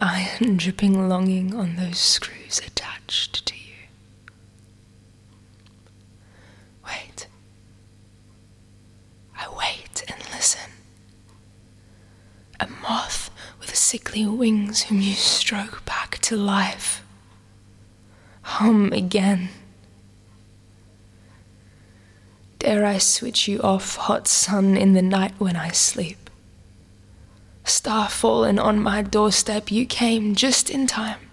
Iron, dripping longing on those screws attached to you. Wait. I wait and listen. A moth with sickly wings whom you stroke back to life. Hum again. Dare I switch you off, hot sun, in the night when I sleep? Star fallen on my doorstep, you came just in time.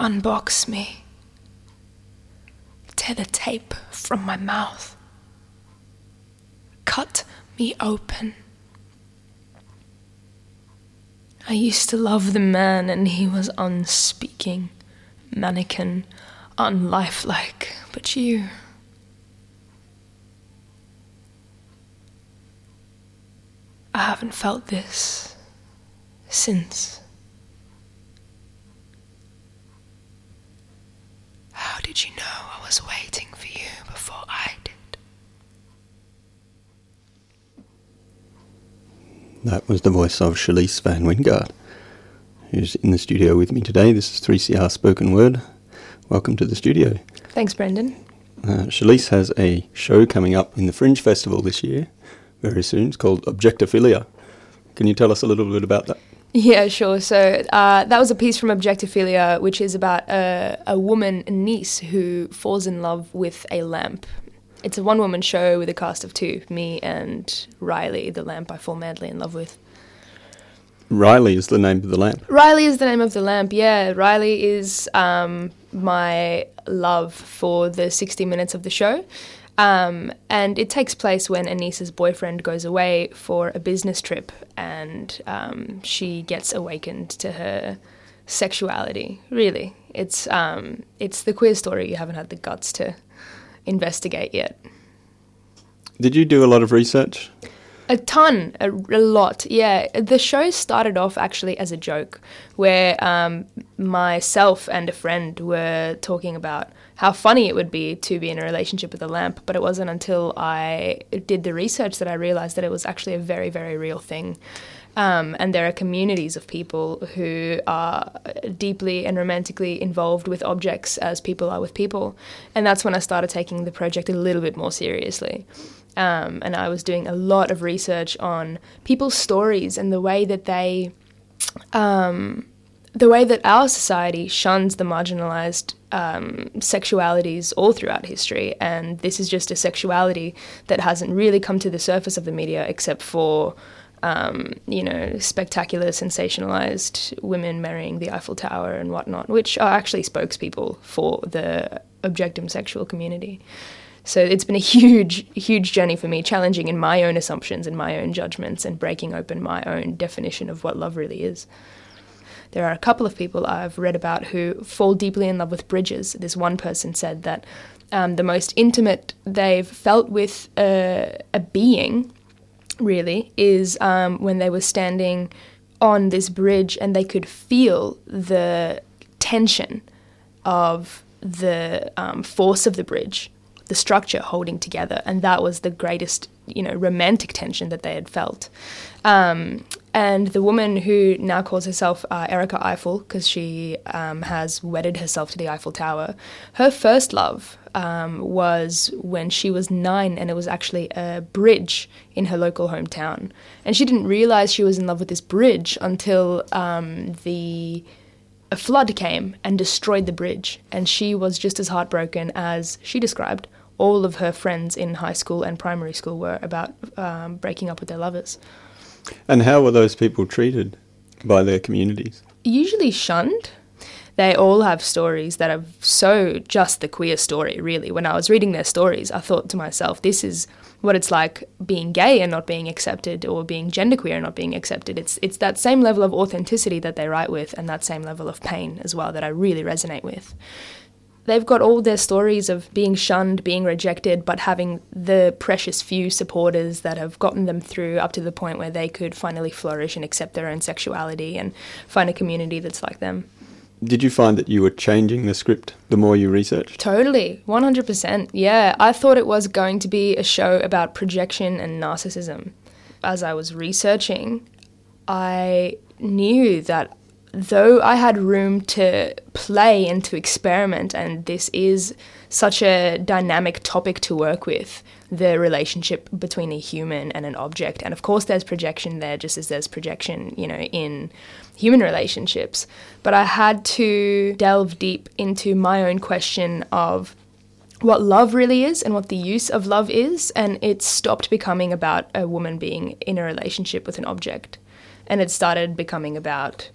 Unbox me. Tear the tape from my mouth. Cut me open. I used to love the man, and he was unspeaking, mannequin, unlifelike, but you. I haven't felt this since. How did you know I was waiting for you before I did? That was the voice of Chalise Van Wyngaardt, who's in the studio with me today. This is 3CR Spoken Word. Welcome to the studio. Thanks, Brendan. Uh, Chalise has a show coming up in the Fringe Festival this year, very soon. It's called Objectophilia. Can you tell us a little bit about that? Yeah, sure. So uh, that was a piece from Objectophilia, which is about a, a woman, Anisa, who falls in love with a lamp. It's a one woman show with a cast of two me and Riley, the lamp I fall madly in love with. Riley is the name of the lamp. Riley is the name of the lamp, yeah. Riley is um, my love for the 60 minutes of the show. Um, and it takes place when Anisa's boyfriend goes away for a business trip and um, she gets awakened to her sexuality. Really, it's um, it's the queer story you haven't had the guts to investigate yet. Did you do a lot of research? A ton, a, a lot. Yeah, the show started off actually as a joke, where um, myself and a friend were talking about how funny it would be to be in a relationship with a lamp. But it wasn't until I did the research that I realized that it was actually a very, very real thing. Um, and there are communities of people who are deeply and romantically involved with objects as people are with people. And that's when I started taking the project a little bit more seriously. Um, and I was doing a lot of research on people's stories and the way that they, um, the way that our society shuns the marginalized um, sexualities all throughout history. And this is just a sexuality that hasn't really come to the surface of the media except for. Um, you know, spectacular, sensationalized women marrying the Eiffel Tower and whatnot, which are actually spokespeople for the objectum sexual community. So it's been a huge, huge journey for me, challenging in my own assumptions and my own judgments and breaking open my own definition of what love really is. There are a couple of people I've read about who fall deeply in love with bridges. This one person said that um, the most intimate they've felt with a, a being, really, is um, when they were standing on this bridge and they could feel the tension of the um, force of the bridge the structure holding together, and that was the greatest, you know, romantic tension that they had felt. Um, and the woman who now calls herself uh, Erica Eiffel, because she um, has wedded herself to the Eiffel Tower, her first love um, was when she was nine, and it was actually a bridge in her local hometown. And she didn't realize she was in love with this bridge until um, the a flood came and destroyed the bridge, and she was just as heartbroken as she described all of her friends in high school and primary school were about um, breaking up with their lovers. And how were those people treated by their communities? Usually shunned. They all have stories that are so just the queer story, really. When I was reading their stories, I thought to myself, this is what it's like being gay and not being accepted or being genderqueer and not being accepted. It's it's that same level of authenticity that they write with and that same level of pain as well that I really resonate with. They've got all their stories of being shunned, being rejected, but having the precious few supporters that have gotten them through up to the point where they could finally flourish and accept their own sexuality and find a community that's like them. Did you find that you were changing the script the more you researched? Totally, 100%. Yeah, I thought it was going to be a show about projection and narcissism. As I was researching, I knew that though I had room to play and to experiment, and this is such a dynamic topic to work with the relationship between a human and an object. And of course, there's projection there, just as there's projection, you know, in human relationships. But I had to delve deep into my own question of what love really is and what the use of love is. And it stopped becoming about a woman being in a relationship with an object. And it started becoming about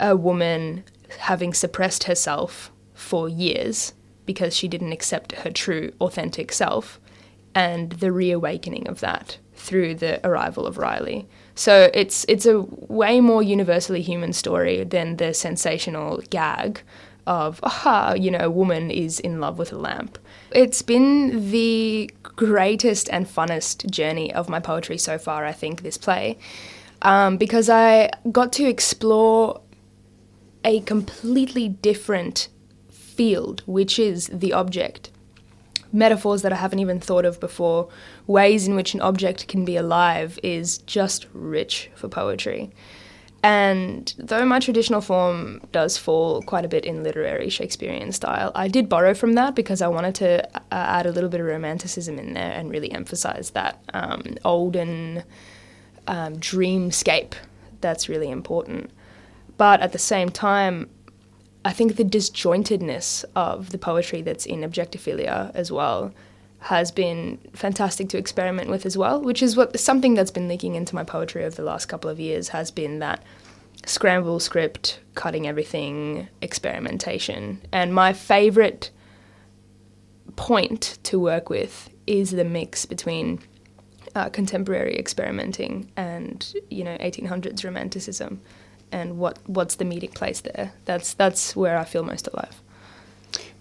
a woman having suppressed herself for years because she didn't accept her true, authentic self, and the reawakening of that through the arrival of Riley. So it's it's a way more universally human story than the sensational gag of aha, you know, a woman is in love with a lamp. It's been the greatest and funnest journey of my poetry so far, I think, this play, um, because I got to explore a completely different field, which is the object. Metaphors that I haven't even thought of before, ways in which an object can be alive, is just rich for poetry. And though my traditional form does fall quite a bit in literary Shakespearean style, I did borrow from that because I wanted to uh, add a little bit of romanticism in there and really emphasize that um, olden um, dreamscape that's really important. But at the same time, I think the disjointedness of the poetry that's in Objectophilia as well has been fantastic to experiment with as well, which is what something that's been leaking into my poetry over the last couple of years has been that scramble script, cutting everything, experimentation. And my favorite point to work with is the mix between uh, contemporary experimenting and you know 1800s romanticism and what what's the meeting place there. That's that's where I feel most alive.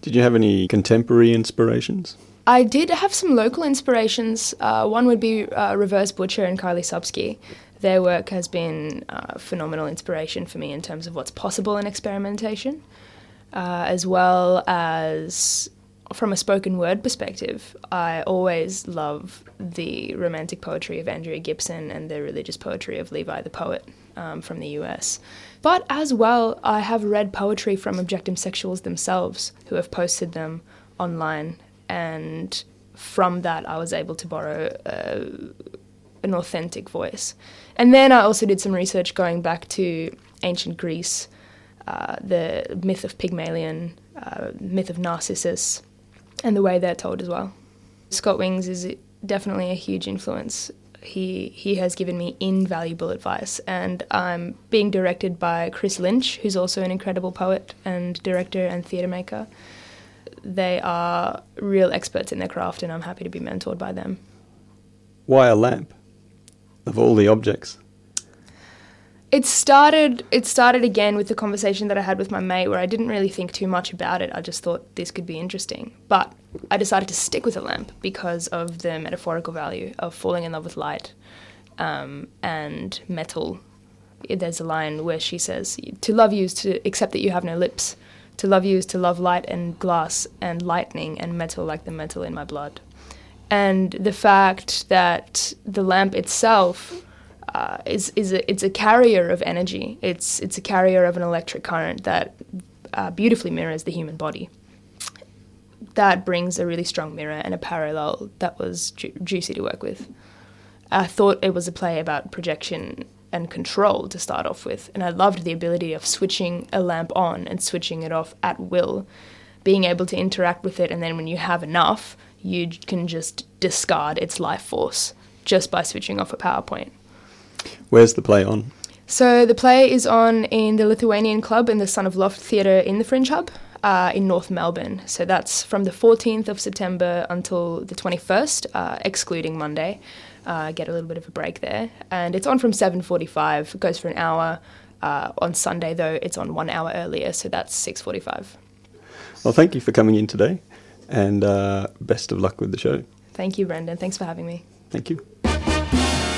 Did you have any contemporary inspirations? I did have some local inspirations. Uh, one would be uh, Reverse Butcher and Kylie Sobsky. Their work has been uh, phenomenal inspiration for me in terms of what's possible in experimentation, uh, as well as from a spoken word perspective. I always love the romantic poetry of Andrea Gibson and the religious poetry of Levi the Poet um, from the US. But as well, I have read poetry from objectum sexuals themselves who have posted them online, and from that, I was able to borrow uh, an authentic voice. And then I also did some research going back to ancient Greece, uh, the myth of Pygmalion, uh, myth of Narcissus, and the way they're told as well. Scott Wings is definitely a huge influence he he has given me invaluable advice, and I'm being directed by Chris Lynch, who's also an incredible poet and director and theatre maker. They are real experts in their craft, and I'm happy to be mentored by them. Why a lamp? Of all the objects. It started. It started again with the conversation that I had with my mate, where I didn't really think too much about it. I just thought this could be interesting, but I decided to stick with a lamp because of the metaphorical value of falling in love with light um, and metal. There's a line where she says, "To love you is to accept that you have no lips. To love you is to love light and glass and lightning and metal like the metal in my blood." And the fact that the lamp itself uh, is is a, it's a carrier of energy. It's it's a carrier of an electric current that uh, beautifully mirrors the human body. That brings a really strong mirror and a parallel that was ju- juicy to work with. I thought it was a play about projection and control to start off with, and I loved the ability of switching a lamp on and switching it off at will, being able to interact with it, and then when you have enough, you can just discard its life force just by switching off a power point Where's the play on? So the play is on in the Lithuanian Club in the Son of Loft Theatre in the Fringe Hub uh, in North Melbourne. So that's from the 14th of September until the 21st, uh, excluding Monday. Uh, get a little bit of a break there, and it's on from 7:45. It goes for an hour. Uh, on Sunday, though, it's on one hour earlier, so that's 6:45. Well, thank you for coming in today, and uh, best of luck with the show. Thank you, Brendan. Thanks for having me. Thank you.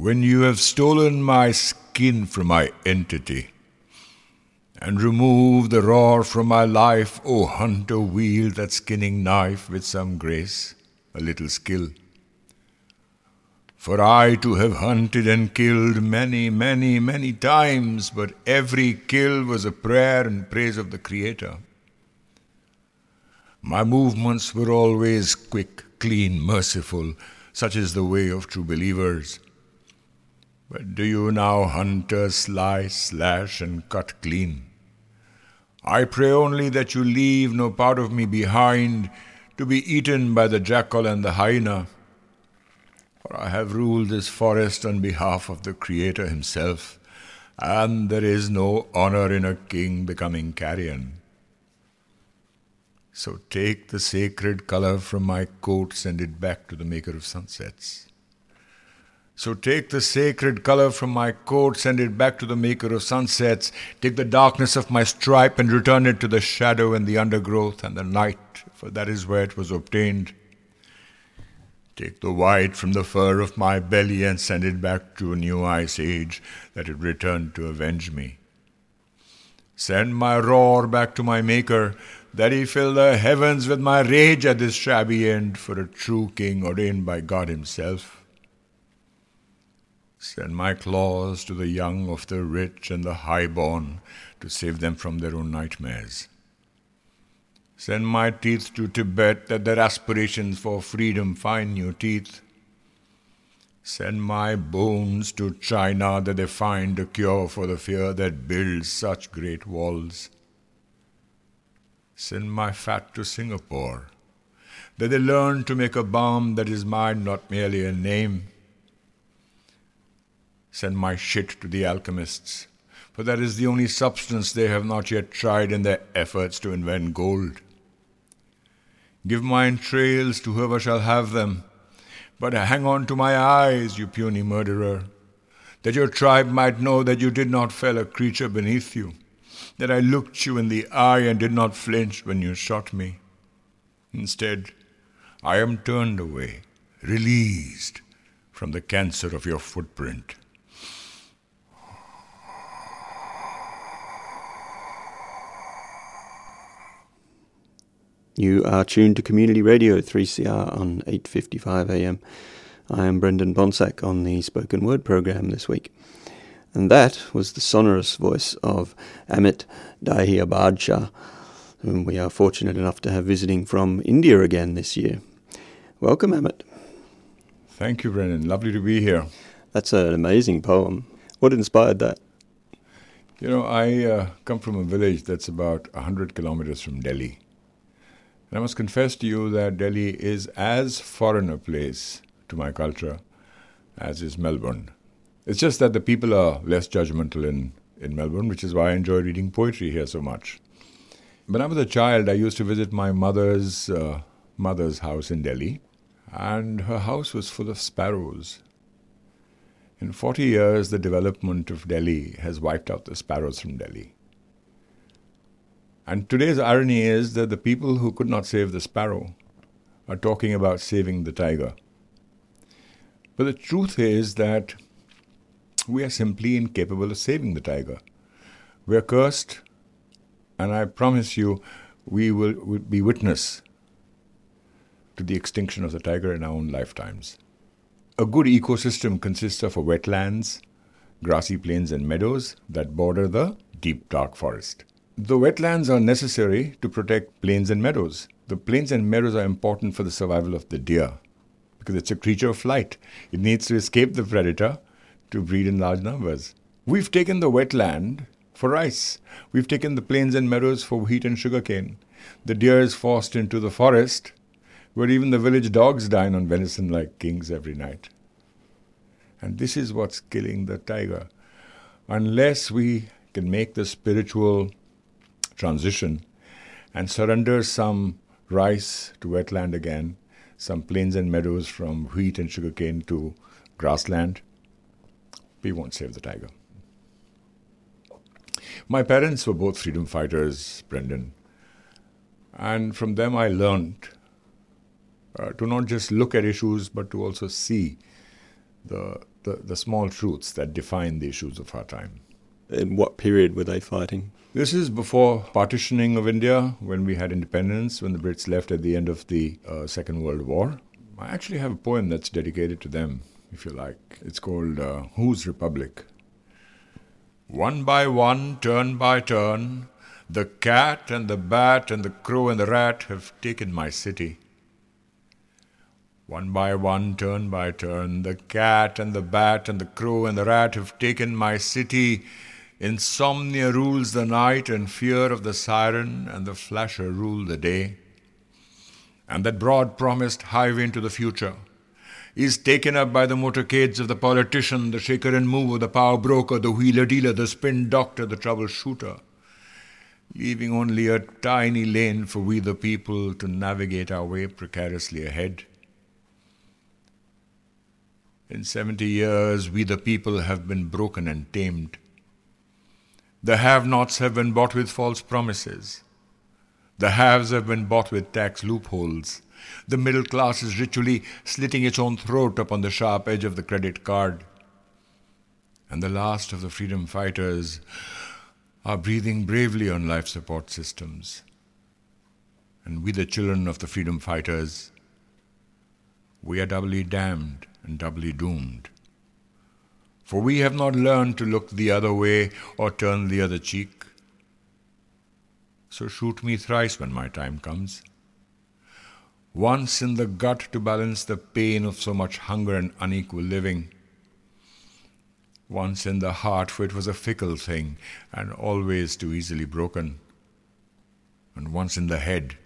When you have stolen my skin from my entity, and removed the roar from my life, O hunter, wield that skinning knife with some grace, a little skill. For I to have hunted and killed many, many, many times, but every kill was a prayer and praise of the Creator. My movements were always quick, clean, merciful, such is the way of true believers. But do you now, hunter, slice, slash, and cut clean? I pray only that you leave no part of me behind to be eaten by the jackal and the hyena. For I have ruled this forest on behalf of the Creator Himself, and there is no honor in a king becoming carrion. So take the sacred color from my coat, send it back to the maker of sunsets. So take the sacred color from my coat, send it back to the maker of sunsets. Take the darkness of my stripe and return it to the shadow and the undergrowth and the night, for that is where it was obtained. Take the white from the fur of my belly and send it back to a new ice age, that it return to avenge me. Send my roar back to my maker, that he fill the heavens with my rage at this shabby end, for a true king ordained by God himself. Send my claws to the young of the rich and the high-born to save them from their own nightmares. Send my teeth to Tibet that their aspirations for freedom find new teeth. Send my bones to China that they find a cure for the fear that builds such great walls. Send my fat to Singapore that they learn to make a balm that is mine, not merely a name. Send my shit to the alchemists, for that is the only substance they have not yet tried in their efforts to invent gold. Give my entrails to whoever shall have them, but hang on to my eyes, you puny murderer, that your tribe might know that you did not fell a creature beneath you, that I looked you in the eye and did not flinch when you shot me. Instead, I am turned away, released from the cancer of your footprint. You are tuned to Community Radio 3CR on 8:55 a.m. I am Brendan Bonsack on the spoken word program this week. And that was the sonorous voice of Amit Dahiya whom we are fortunate enough to have visiting from India again this year. Welcome, Amit. Thank you, Brendan. Lovely to be here. That's an amazing poem. What inspired that? You know, I uh, come from a village that's about 100 kilometers from Delhi. And I must confess to you that Delhi is as foreign a place to my culture as is Melbourne. It's just that the people are less judgmental in, in Melbourne, which is why I enjoy reading poetry here so much. when I was a child, I used to visit my mother's uh, mother's house in Delhi, and her house was full of sparrows. In 40 years, the development of Delhi has wiped out the sparrows from Delhi. And today's irony is that the people who could not save the sparrow are talking about saving the tiger. But the truth is that we are simply incapable of saving the tiger. We are cursed, and I promise you, we will, will be witness to the extinction of the tiger in our own lifetimes. A good ecosystem consists of wetlands, grassy plains, and meadows that border the deep, dark forest. The wetlands are necessary to protect plains and meadows. The plains and meadows are important for the survival of the deer because it's a creature of flight. It needs to escape the predator to breed in large numbers. We've taken the wetland for rice. We've taken the plains and meadows for wheat and sugarcane. The deer is forced into the forest where even the village dogs dine on venison like kings every night. And this is what's killing the tiger. Unless we can make the spiritual transition and surrender some rice to wetland again, some plains and meadows from wheat and sugarcane to grassland, we won't save the tiger. My parents were both freedom fighters, Brendan, and from them I learned uh, to not just look at issues but to also see the, the, the small truths that define the issues of our time. In what period were they fighting? This is before partitioning of India, when we had independence, when the Brits left at the end of the uh, Second World War. I actually have a poem that's dedicated to them, if you like. It's called uh, Whose Republic? One by one, turn by turn, the cat and the bat and the crow and the rat have taken my city. One by one, turn by turn, the cat and the bat and the crow and the rat have taken my city. Insomnia rules the night, and fear of the siren and the flasher rule the day. And that broad promised highway into the future is taken up by the motorcades of the politician, the shaker and mover, the power broker, the wheeler dealer, the spin doctor, the troubleshooter, leaving only a tiny lane for we the people to navigate our way precariously ahead. In 70 years, we the people have been broken and tamed. The have nots have been bought with false promises. The haves have been bought with tax loopholes. The middle class is ritually slitting its own throat upon the sharp edge of the credit card. And the last of the freedom fighters are breathing bravely on life support systems. And we, the children of the freedom fighters, we are doubly damned and doubly doomed. For we have not learned to look the other way or turn the other cheek. So shoot me thrice when my time comes. Once in the gut to balance the pain of so much hunger and unequal living. Once in the heart, for it was a fickle thing and always too easily broken. And once in the head,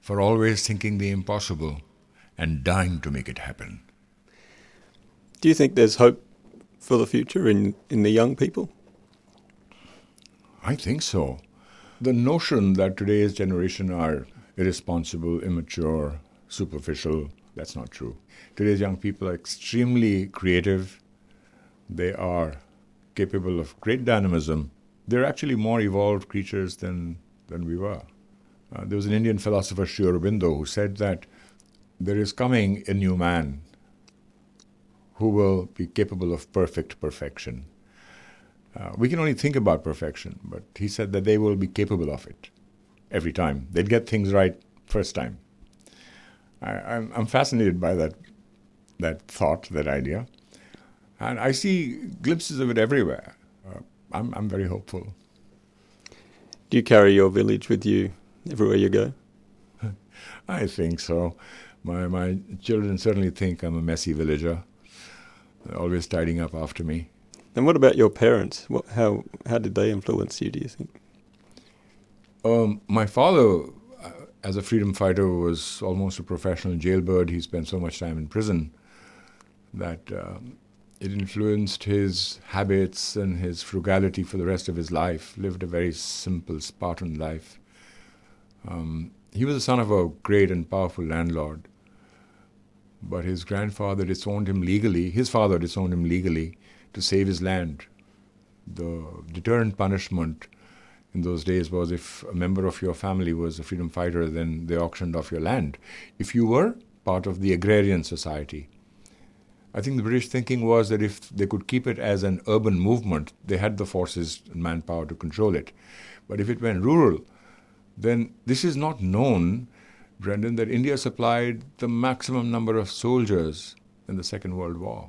for always thinking the impossible and dying to make it happen. Do you think there's hope for the future in, in the young people? I think so. The notion that today's generation are irresponsible, immature, superficial, that's not true. Today's young people are extremely creative. They are capable of great dynamism. They're actually more evolved creatures than, than we were. Uh, there was an Indian philosopher, Sri Aurobindo, who said that there is coming a new man who will be capable of perfect perfection. Uh, we can only think about perfection, but he said that they will be capable of it every time. They'll get things right first time. I, am fascinated by that, that thought, that idea. And I see glimpses of it everywhere. Uh, I'm, I'm very hopeful. Do you carry your village with you everywhere you go? I think so. My, my children certainly think I'm a messy villager always tidying up after me. And what about your parents? What, how how did they influence you? Do you think? Um, my father, uh, as a freedom fighter, was almost a professional jailbird. He spent so much time in prison that um, it influenced his habits and his frugality for the rest of his life. Lived a very simple, Spartan life. Um, he was the son of a great and powerful landlord, but his grandfather disowned him legally, his father disowned him legally to save his land. The deterrent punishment in those days was if a member of your family was a freedom fighter, then they auctioned off your land. If you were part of the agrarian society, I think the British thinking was that if they could keep it as an urban movement, they had the forces and manpower to control it. But if it went rural, then this is not known, Brendan, that India supplied the maximum number of soldiers in the Second World War.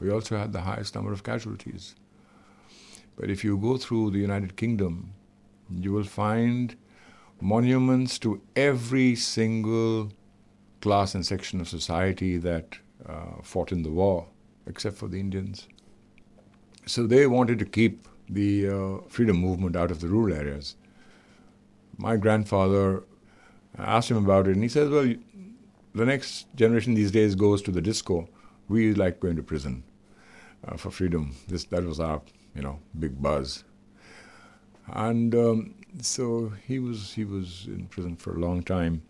We also had the highest number of casualties. But if you go through the United Kingdom, you will find monuments to every single class and section of society that uh, fought in the war, except for the Indians. So they wanted to keep the uh, freedom movement out of the rural areas. My grandfather asked him about it, and he says, Well, the next generation these days goes to the disco. We like going to prison uh, for freedom. This, that was our you know, big buzz. And um, so he was he was in prison for a long time.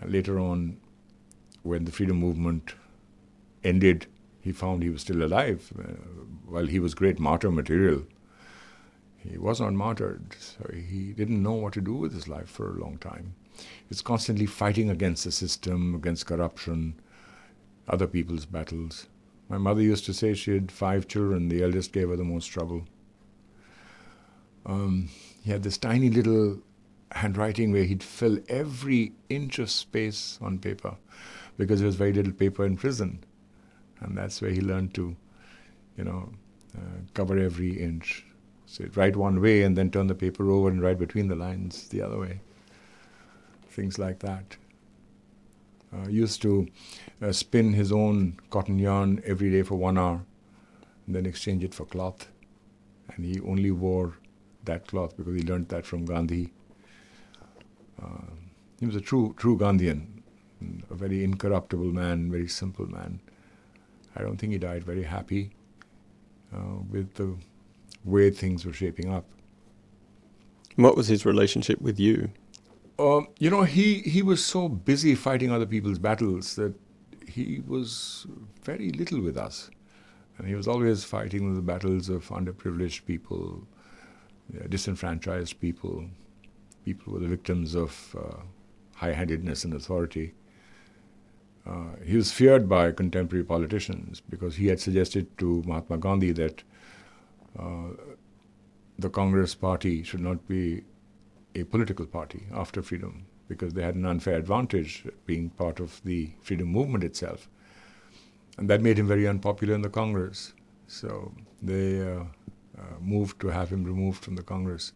Uh, later on, when the freedom movement ended, he found he was still alive. Uh, while he was great martyr material, he was not martyred. So he didn't know what to do with his life for a long time. Was constantly fighting against the system, against corruption, other people's battles. My mother used to say she had five children. The eldest gave her the most trouble. Um, he had this tiny little handwriting where he'd fill every inch of space on paper because there was very little paper in prison. And that's where he learned to, you know, uh, cover every inch. So he'd write one way and then turn the paper over and write between the lines the other way. Things like that. Uh, used to uh, spin his own cotton yarn every day for one hour and then exchange it for cloth. And he only wore that cloth because he learned that from Gandhi. Uh, he was a true, true Gandhian, a very incorruptible man, very simple man. I don't think he died very happy uh, with the way things were shaping up. What was his relationship with you? Uh, you know, he, he was so busy fighting other people's battles that he was very little with us. And he was always fighting the battles of underprivileged people, disenfranchised people, people who were the victims of uh, high handedness and authority. Uh, he was feared by contemporary politicians because he had suggested to Mahatma Gandhi that uh, the Congress party should not be a political party after freedom because they had an unfair advantage being part of the freedom movement itself. And that made him very unpopular in the Congress. So they uh, uh, moved to have him removed from the Congress.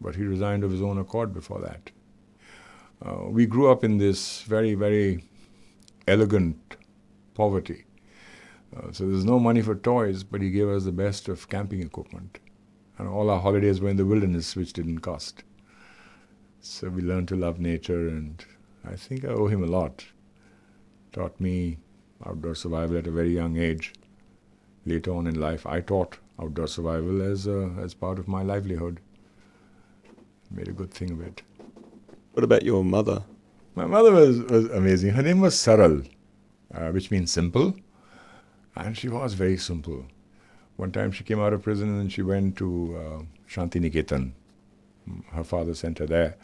But he resigned of his own accord before that. Uh, we grew up in this very, very elegant poverty. Uh, so there's no money for toys, but he gave us the best of camping equipment. And all our holidays were in the wilderness, which didn't cost. So we learned to love nature, and I think I owe him a lot. Taught me outdoor survival at a very young age. Later on in life, I taught outdoor survival as, a, as part of my livelihood. Made a good thing of it. What about your mother? My mother was, was amazing. Her name was Saral, uh, which means simple. And she was very simple. One time she came out of prison and she went to uh, Shanti Niketan. Her father sent her there.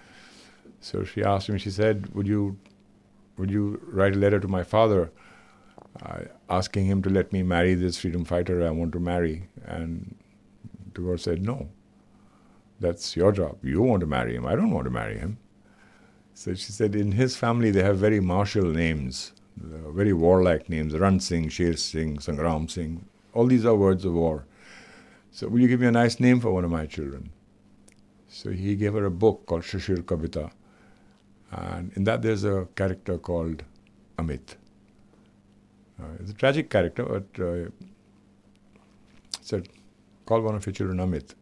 So she asked me, she said, Would you, would you write a letter to my father uh, asking him to let me marry this freedom fighter I want to marry? And Tagore said, No. That's your job. You want to marry him. I don't want to marry him. So she said, in his family, they have very martial names, very warlike names Ran Singh, Sher Singh, Sangram Singh. All these are words of war. So, will you give me a nice name for one of my children? So, he gave her a book called Shesher Kavita. And in that, there's a character called Amit. Uh, it's a tragic character, but uh, said, call one of your children Amit.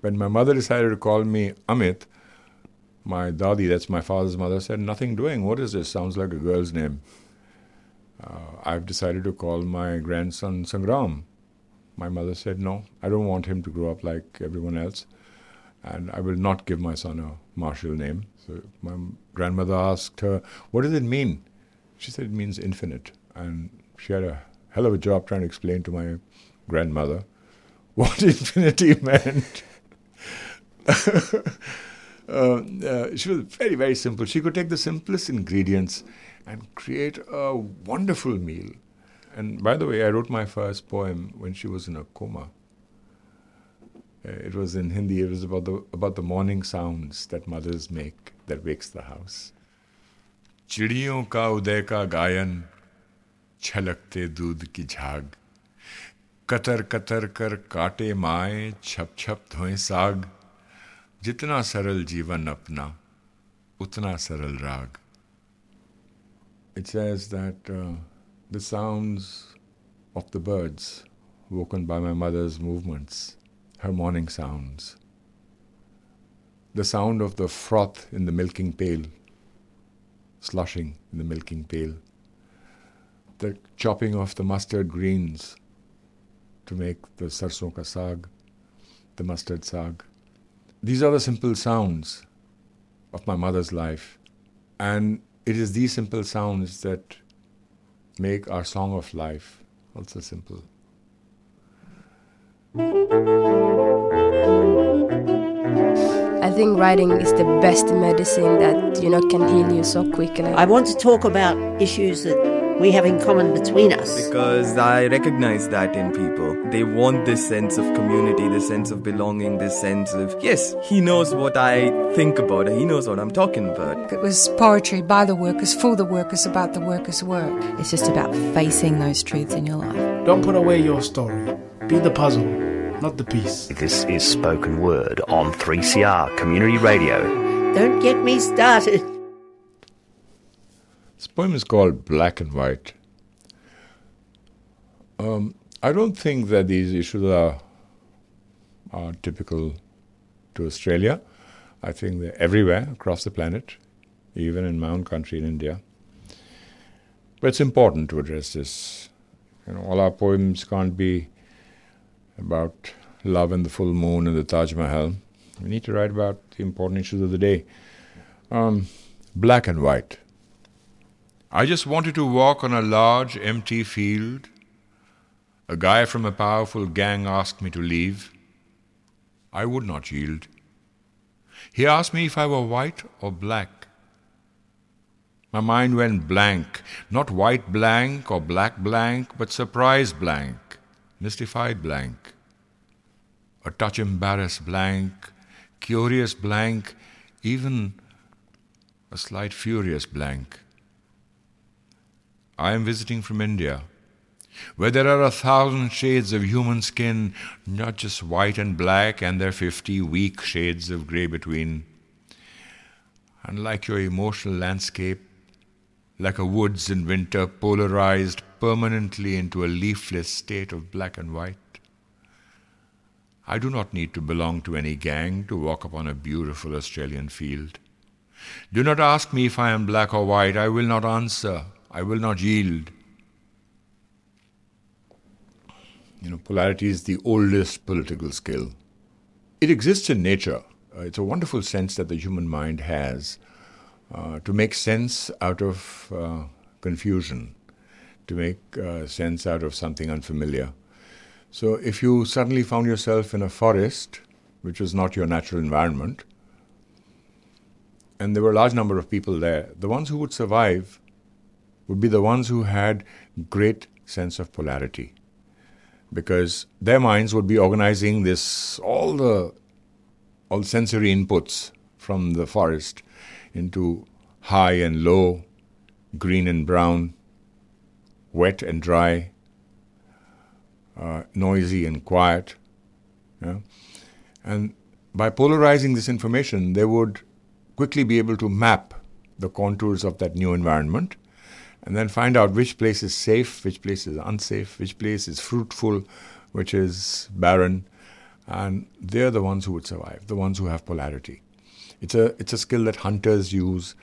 When my mother decided to call me Amit, my dadi, that's my father's mother, said, Nothing doing. What is this? Sounds like a girl's name. Uh, I've decided to call my grandson Sangram. My mother said, No, I don't want him to grow up like everyone else. And I will not give my son a martial name. So my grandmother asked her, What does it mean? She said, It means infinite. And she had a hell of a job trying to explain to my grandmother what infinity meant. uh, uh, she was very, very simple. She could take the simplest ingredients and create a wonderful meal. And by the way, I wrote my first poem when she was in a coma. Uh, it was in Hindi. It was about the about the morning sounds that mothers make that wakes the house. चिड़ियों का उदय का गायन छलकते दूध की झाग Qatar Qatar कर काटे माए छप छप धोए साग जितना सरल जीवन अपना उतना सरल राग it says that uh, the sounds of the birds woken by my mother's movements, her morning sounds, the sound of the froth in the milking pail, slushing in the milking pail, the chopping of the mustard greens to make the sarson ka saag, the mustard saag. These are the simple sounds of my mother's life. And it is these simple sounds that make our song of life also simple. I think writing is the best medicine that you know can heal you so quickly. I want to talk about issues that we have in common between us. Because I recognize that in people. They want this sense of community, this sense of belonging, this sense of, yes, he knows what I think about he knows what I'm talking about. It was poetry by the workers, for the workers, about the workers' work. It's just about facing those truths in your life. Don't put away your story, be the puzzle, not the piece. This is Spoken Word on 3CR Community Radio. Don't get me started. This poem is called Black and White. Um, I don't think that these issues are, are typical to Australia. I think they're everywhere across the planet, even in my own country in India. But it's important to address this. You know, all our poems can't be about love and the full moon and the Taj Mahal. We need to write about the important issues of the day. Um, black and white. I just wanted to walk on a large empty field. A guy from a powerful gang asked me to leave. I would not yield. He asked me if I were white or black. My mind went blank, not white blank or black blank, but surprise blank, mystified blank. A touch embarrassed blank, curious blank, even a slight furious blank. I am visiting from India, where there are a thousand shades of human skin, not just white and black, and their fifty weak shades of grey between. Unlike your emotional landscape, like a woods in winter polarized permanently into a leafless state of black and white. I do not need to belong to any gang to walk upon a beautiful Australian field. Do not ask me if I am black or white, I will not answer. I will not yield. You know, polarity is the oldest political skill. It exists in nature. Uh, it's a wonderful sense that the human mind has uh, to make sense out of uh, confusion, to make uh, sense out of something unfamiliar. So, if you suddenly found yourself in a forest, which was not your natural environment, and there were a large number of people there, the ones who would survive would be the ones who had great sense of polarity because their minds would be organizing this all the all sensory inputs from the forest into high and low green and brown wet and dry uh, noisy and quiet yeah? and by polarizing this information they would quickly be able to map the contours of that new environment and then find out which place is safe, which place is unsafe, which place is fruitful, which is barren. And they're the ones who would survive, the ones who have polarity. It's a, it's a skill that hunters use.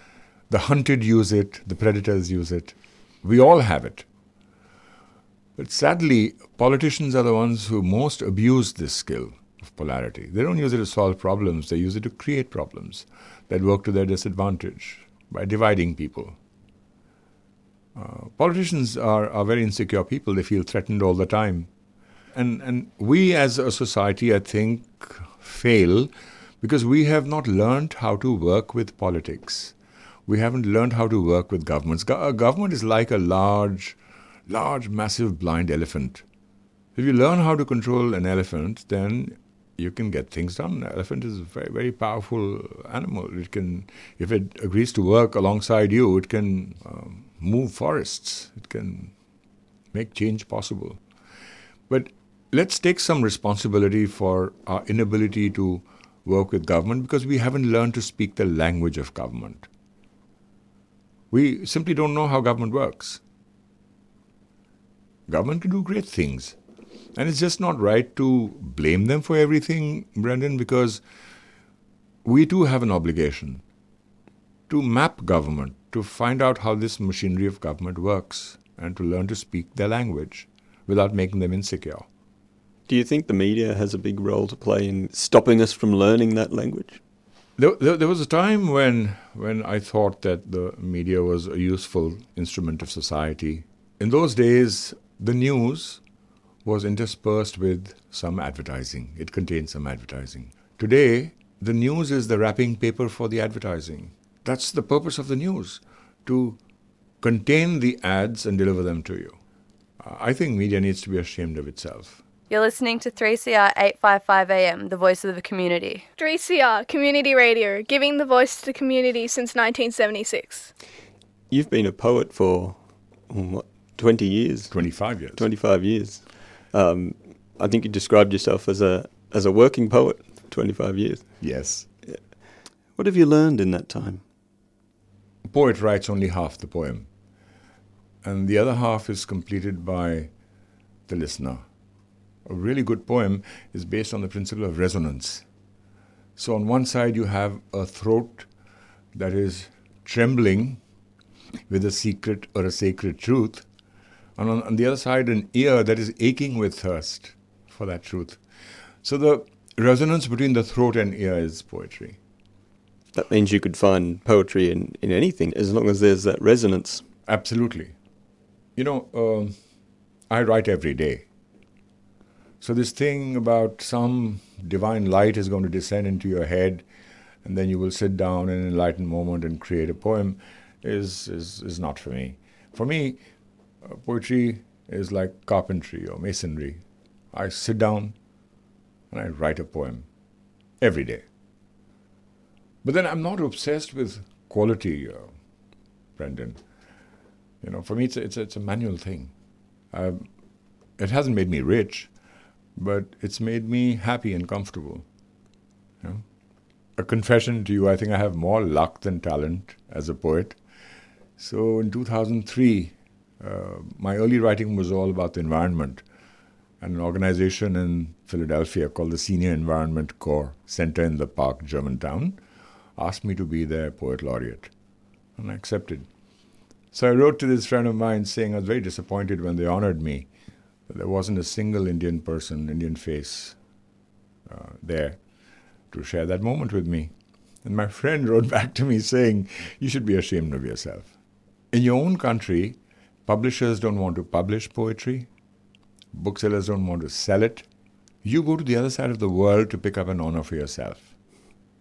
The hunted use it, the predators use it. We all have it. But sadly, politicians are the ones who most abuse this skill of polarity. They don't use it to solve problems, they use it to create problems that work to their disadvantage by dividing people. Uh, politicians are, are very insecure people, they feel threatened all the time. And, and we as a society, I think, fail because we have not learned how to work with politics. We haven't learned how to work with governments. Go- a government is like a large, large, massive blind elephant. If you learn how to control an elephant, then you can get things done. An elephant is a very, very powerful animal. It can, if it agrees to work alongside you, it can um, move forests. It can make change possible. But let's take some responsibility for our inability to work with government because we haven't learned to speak the language of government. We simply don't know how government works. Government can do great things. And it's just not right to blame them for everything, Brendan, because we too have an obligation to map government, to find out how this machinery of government works, and to learn to speak their language without making them insecure. Do you think the media has a big role to play in stopping us from learning that language? There, there, there, was a time when, when I thought that the media was a useful instrument of society. In those days, the news was interspersed with some advertising. It contained some advertising. Today, the news is the wrapping paper for the advertising. That's the purpose of the news to contain the ads and deliver them to you. I think media needs to be ashamed of itself. You're listening to 3CR 855 AM, the voice of the community. 3CR Community Radio, giving the voice to the community since 1976. You've been a poet for um, what, 20 years? 25 years. 25 years. Um, I think you described yourself as a as a working poet 25 years. Yes. What have you learned in that time? Poet writes only half the poem, and the other half is completed by the listener a really good poem is based on the principle of resonance. So, on one side, you have a throat that is trembling with a secret or a sacred truth, and on, on, the other side, an ear that is aching with thirst for that truth. So, the resonance between the throat and ear is poetry. That means you could find poetry in, in anything as long as there's that resonance. Absolutely. You know, uh, I write every day. So, this thing about some divine light is going to descend into your head, and then you will sit down in an enlightened moment and create a poem is, is, is not for me. For me, uh, poetry is like carpentry or masonry. I sit down and I write a poem every day. But then I'm not obsessed with quality, uh, Brendan. You know, for me, it's a, it's a, it's a manual thing. Uh, it hasn't made me rich, but it's made me happy and comfortable. You know? A confession to you, I think I have more luck than talent as a poet. So in 2003, uh, my early writing was all about the environment. And an organization in Philadelphia called the Senior Environment Corps Center in the Park, Germantown, asked me to be their poet laureate. And I accepted. So I wrote to this friend of mine saying I was very disappointed when they honored me there wasn't a single Indian person, Indian face uh, there to share that moment with me. And my friend wrote back to me saying, You should be ashamed of yourself. In your own country, publishers don't want to publish poetry, booksellers don't want to sell it. You go to the other side of the world to pick up an honor for yourself.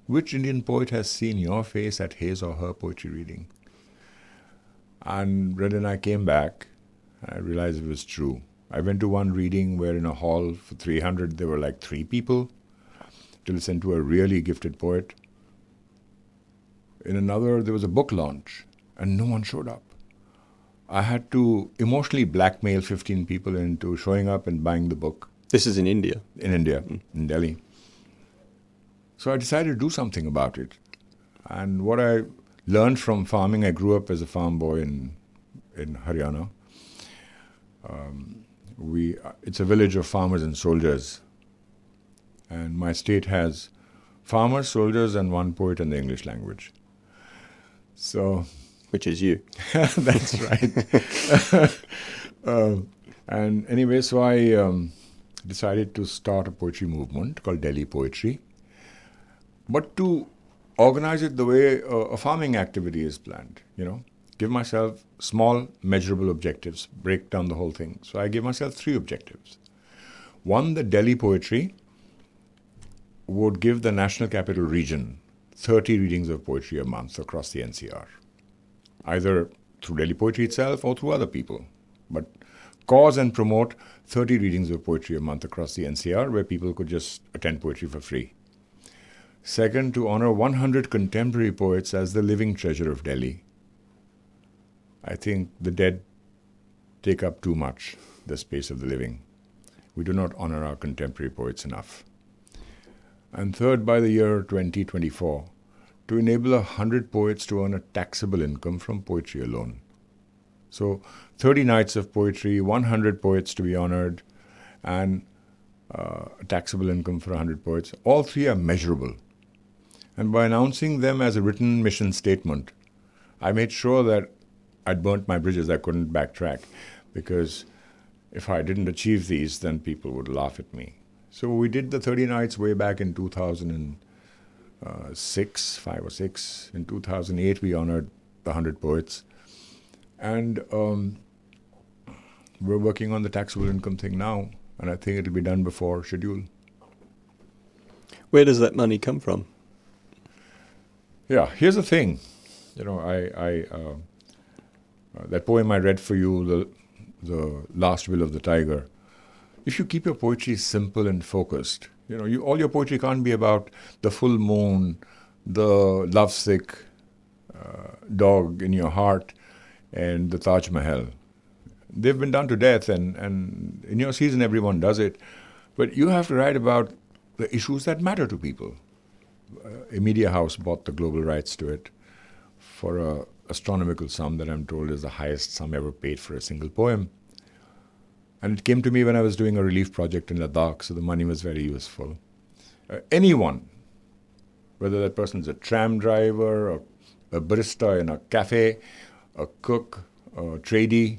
Which Indian poet has seen your face at his or her poetry reading? And and I came back, I realized it was true. I went to one reading where in a hall for 300 there were like three people to listen to a really gifted poet. In another, there was a book launch and no one showed up. I had to emotionally blackmail 15 people into showing up and buying the book. This is in India? In India, mm. in Delhi. So I decided to do something about it. And what I learned from farming, I grew up as a farm boy in, in Haryana. Um, we it's a village of farmers and soldiers. And my state has farmers, soldiers, and one poet in the English language. So, which is you. that's right. uh, and anyway, so I um, decided to start a poetry movement called Delhi Poetree, but to organize it the way a, a farming activity is planned, you know. Give myself small, measurable objectives, break down the whole thing. So I gave myself three objectives. One, the Delhi Poetree would give the National Capital Region 30 readings of poetry a month across the NCR, either through Delhi Poetree itself or through other people. But cause and promote 30 readings of poetry a month across the NCR where people could just attend poetry for free. Second, to honor 100 contemporary poets as the living treasure of Delhi. I think the dead take up too much the space of the living. We do not honor our contemporary poets enough. And third, by the year 2024, to enable 100 poets to earn a taxable income from poetry alone. So, 30 nights of poetry, 100 poets to be honored, and uh, taxable income for 100 poets. All three are measurable. And by announcing them as a written mission statement, I made sure that I'd burnt my bridges. I couldn't backtrack because if I didn't achieve these, then people would laugh at me. So we did the 30 nights way back in 2006, 5 or 6. In 2008, we honored the 100 poets. And um, we're working on the taxable income thing now, and I think it'll be done before schedule. Where does that money come from? Yeah, here's the thing. You know, I, I uh, uh, that poem I read for you, the the last will of the tiger. If you keep your poetry simple and focused, you know, you, all your poetry can't be about the full moon, the lovesick uh, dog in your heart, and the Taj Mahal. They've been done to death, and, and in your season, everyone does it. But you have to write about the issues that matter to people. A media house bought the global rights to it for a astronomical sum that I'm told is the highest sum ever paid for a single poem. And it came to me when I was doing a relief project in Ladakh, so the money was very useful. Uh, anyone, whether that person is a tram driver, a, a barista in a cafe, a cook, a tradie,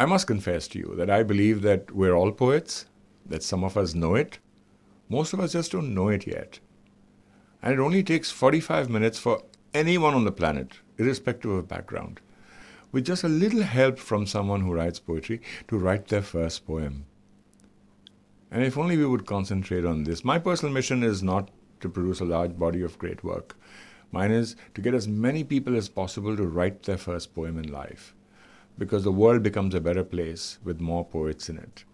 I must confess to you that I believe that we're all poets, that some of us know it. Most of us just don't know it yet. And it only takes 45 minutes for anyone on the planet, irrespective of background, with just a little help from someone who writes poetry, to write their first poem. And if only we would concentrate on this. My personal mission is not to produce a large body of great work. Mine is to get as many people as possible to write their first poem in life, because the world becomes a better place with more poets in it.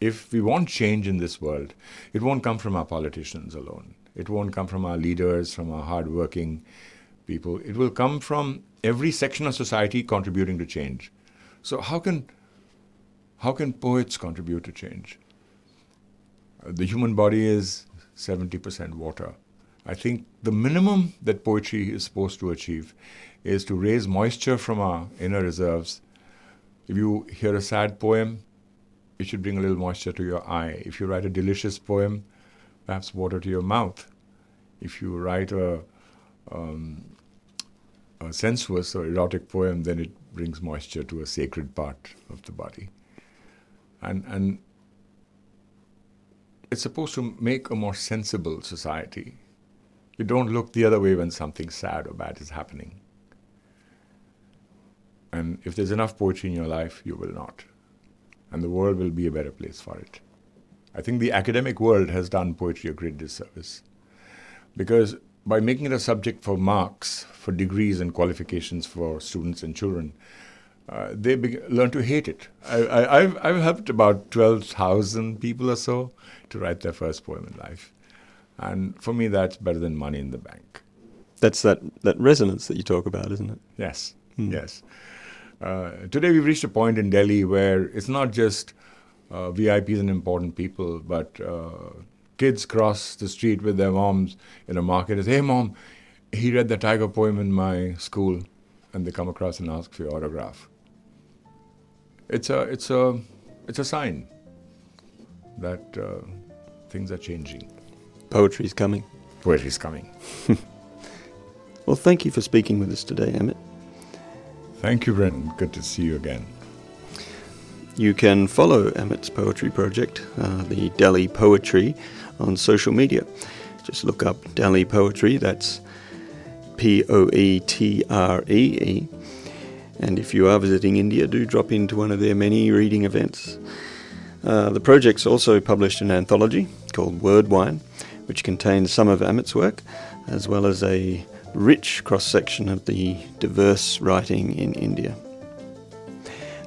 If we want change in this world, it won't come from our politicians alone. It won't come from our leaders, from our hardworking people. It will come from every section of society contributing to change. So how can how can poets contribute to change? The human body is 70% water. I think the minimum that poetry is supposed to achieve is to raise moisture from our inner reserves. If you hear a sad poem, it should bring a little moisture to your eye. If you write a delicious poem, perhaps water to your mouth. If you write a, um, a sensuous or erotic poem, then it brings moisture to a sacred part of the body. And, and it's supposed to make a more sensible society. You don't look the other way when something sad or bad is happening. And if there's enough poetry in your life, you will not. And the world will be a better place for it. I think the academic world has done poetry a great disservice. Because by making it a subject for marks, for degrees and qualifications for students and children, uh, they be- learn to hate it. I, have I've helped about 12,000 people or so to write their first poem in life. And for me, that's better than money in the bank. That's that, that resonance that you talk about, isn't it? Yes, hmm. yes. Uh, today we've reached a point in Delhi where it's not just uh, VIPs and important people, but uh, kids cross the street with their moms in a market and say, Hey, mom, he read the tiger poem in my school. And they come across and ask for your autograph. It's a, it's a, it's a sign that uh, things are changing. Poetry's coming. Poetry's coming. well, thank you for speaking with us today, Amit. Thank you, Brendan. Good to see you again. You can follow Amit's poetry project, uh, the Delhi Poetree, on social media. Just look up Delhi Poetree, that's P O E T R E E. And if you are visiting India, do drop into one of their many reading events. Uh, the project's also published an anthology called Word Wine, which contains some of Amit's work, as well as a rich cross section of the diverse writing in India.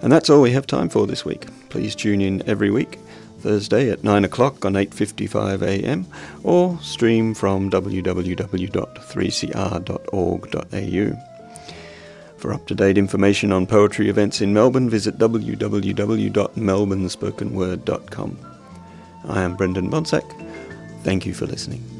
And that's all we have time for this week. Please tune in every week, Thursday at 9 o'clock on 8.55am, or stream from www.3cr.org.au. For up to date information on poetry events in Melbourne, visit www.melbournespokenword.com. I am Brendan Bonsack. Thank you for listening.